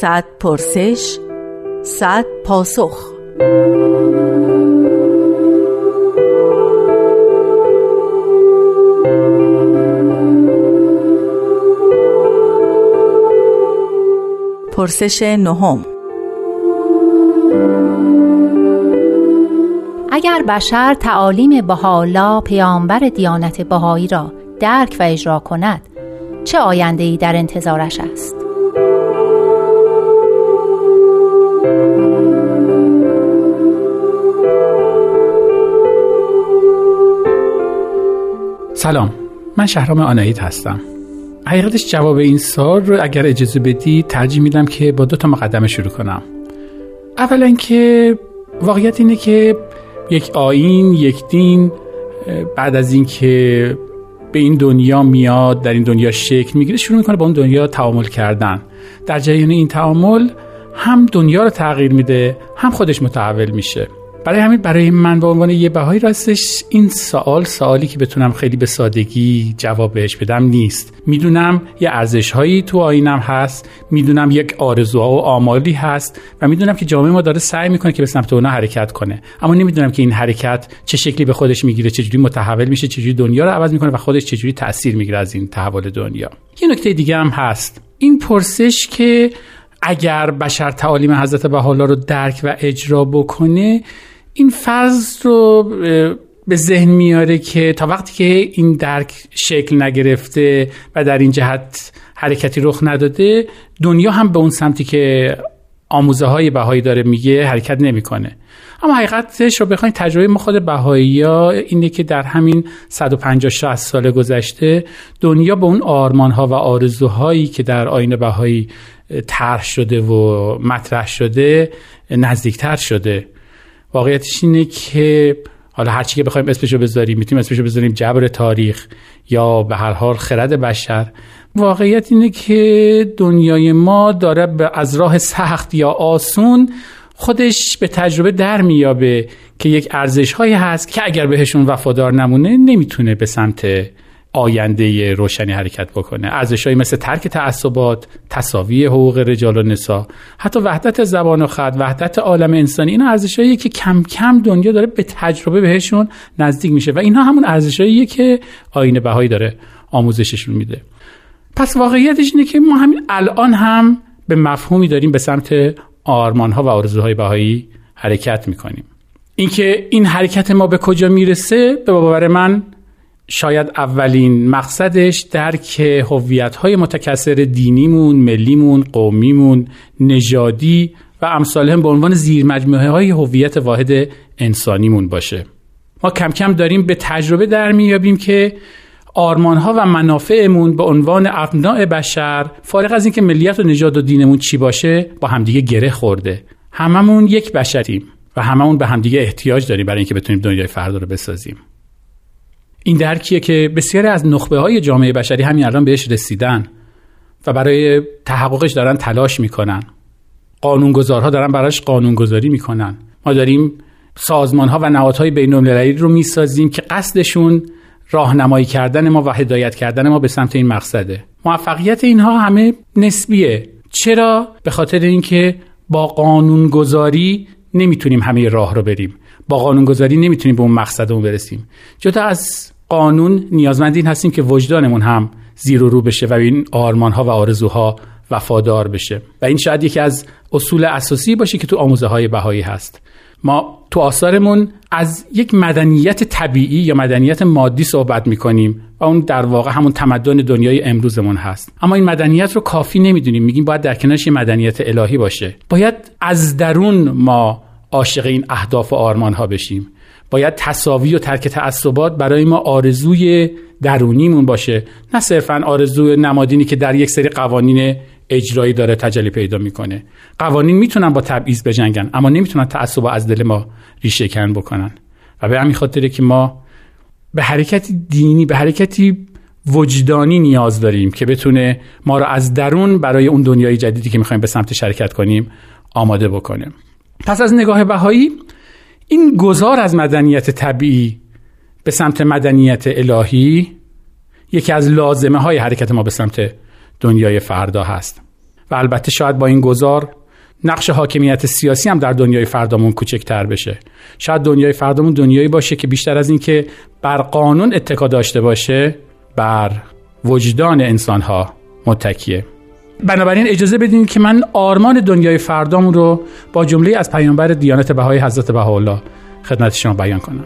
صد پرسش صد پاسخ پرسش نهم اگر بشر تعالیم بهاءالله پیامبر دیانت بهایی را درک و اجرا کند چه آینده ای در انتظارش است؟ سلام. من شهرام آنایید هستم. حقیقتش جواب این سال رو اگر اجازه بدی ترجیح میدم که با دو تا مقدمه شروع کنم. اولا که واقعیت اینه که یک آین یک دین بعد از اینکه به این دنیا میاد در این دنیا شکل می‌گیره شروع می‌کنه با اون دنیا تعامل کردن. در جریان این تعامل هم دنیا رو تغییر میده هم خودش متحول میشه. برای همین برای من به عنوان یه بهایی راستش این سوال سوالی که بتونم خیلی به سادگی جواب بهش بدم نیست. می‌دونم یه ارزش هایی تو آینم هست می‌دونم یک آرزوها و آمالی هست و می‌دونم که جامعه ما داره سعی می‌کنه که به سمت اونا حرکت کنه. اما نمی‌دونم که این حرکت چه شکلی به خودش می‌گیره چجوری متحول میشه چجوری دنیا رو عوض می‌کنه و خودش چجوری تاثیر می‌گیره از این تحول دنیا. یه نکته دیگه هم هست. این پرسش که اگر بشر تعالیم حضرت بهاءالله رو درک و اجرا بکنه این فرض رو به ذهن میاره که تا وقتی که این درک شکل نگرفته و در این جهت حرکتی رخ نداده دنیا هم به اون سمتی که آموزه های بهایی داره میگه حرکت نمی‌کنه. اما حقیقتش رو بخواین تجربه ما خود بهایی ها اینه که در همین 150 60 سال گذشته دنیا به اون آرمان ها و آرزوهایی که در آین بهایی طرح شده و مطرح شده نزدیکتر شده. واقعیتش اینه که حالا هرچی که بخوایم اسمشو بذاریم می‌تونیم اسمشو بذاریم جبر تاریخ یا به هر حال خرد بشر. واقعیت اینه که دنیای ما داره از راه سخت یا آسون خودش به تجربه در میابه که یک ارزش هایی هست که اگر بهشون وفادار نمونه نمی‌تونه به سمت آینده روشنی حرکت بکنه. ارزشهایی مثل ترک تعصبات تساوی حقوق رجال و نسا حتی وحدت زبان و خط وحدت عالم انسانی اینا ارزشهایی که کم کم دنیا داره به تجربه بهشون نزدیک میشه و اینها همون ارزشهایی که آینه بهایی داره آموزششون میده. پس واقعیتش اینه که ما همین الان هم به مفهومی داریم به سمت آرمانها و آرزوهای بهایی حرکت می‌کنیم. اینکه این حرکت ما به کجا می‌رسه به باور من شاید اولین مقصدش درک هویت های متکثر دینیمون، ملیمون، قومیمون، نژادی و امثال هم به عنوان زیر مجموعه های هویت واحد انسانیمون باشه. ما کم کم داریم به تجربه در میابیم که آرمان ها و منافعمون به عنوان ابناع بشر فارغ از اینکه ملیت و نژاد و دینمون چی باشه با همدیگه گره خورده. هممون یک بشریم و هممون به همدیگه احتیاج داریم برای اینکه بتونیم دنیای فردا رو بسازیم. این درکیه که بسیاری از نخبه های جامعه بشری همین الان بهش رسیدن و برای تحققش دارن تلاش می‌کنن. قانونگذارها دارن براش قانونگذاری می‌کنن. ما داریم سازمان ها و نهادهای بین المللی رو می‌سازیم که قصدشون راهنمایی کردن ما و هدایت کردن ما به سمت این مقصده. موفقیت اینها همه نسبیه. چرا؟ به خاطر اینکه با قانونگذاری نمی‌تونیم همه راه رو بریم. با قانونگذاری نمی‌تونیم به اون مقصدمون برسیم. جدا از قانون نیازمند این هستیم که وجدانمون هم زیر و رو بشه و این آرمان ها و آرزوها وفادار بشه. و این شاید یکی از اصول اساسی باشه که تو آموزه های بهایی هست. ما تو آثارمون از یک مدنیت طبیعی یا مدنیت مادی صحبت می‌کنیم و اون در واقع همون تمدن دنیای امروزمون هست. اما این مدنیت رو کافی نمی‌دونیم. میگیم باید در کنارش یه مدنیت الهی باشه. باید از درون ما عاشق این اهداف و آرمان ها بشیم. باید تصاوی و ترک تعصبات برای ما آرزوی درونیمون باشه. نه صرفا آرزوی نمادینی که در یک سری قوانین اجرایی داره تجلی پیدا می‌کنه. قوانین می‌تونن با تبعیض بجنگن اما نمی‌تونن تعصب از دل ما ریشه کن بکنن. و به همین خاطره که ما به حرکتی دینی به حرکتی وجدانی نیاز داریم که بتونه ما را از درون برای اون دنیای جدیدی که می‌خوایم به سمت شرکت کنیم آماده بکنه. پس از نگاه بهایی این گذار از مدنیت طبیعی به سمت مدنیت الهی یکی از لازمه های حرکت ما به سمت دنیای فردا هست. و البته شاید با این گذار نقش حاکمیت سیاسی هم در دنیای فردامون کوچکتر بشه. شاید دنیای فردامون دنیایی باشه که بیشتر از اینکه بر قانون اتکا داشته باشه بر وجدان انسانها متکیه. بنابراین اجازه بدین که من آرمان دنیای فردامون رو با جمله از پیامبر دیانت بهای حضرت بهاءالله خدمت شما بیان کنم.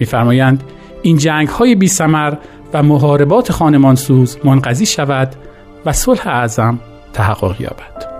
میفرمایند این جنگ های بی سمر و محاربات خانمانسوز منقضی شود و صلح اعظم تحقق یابد.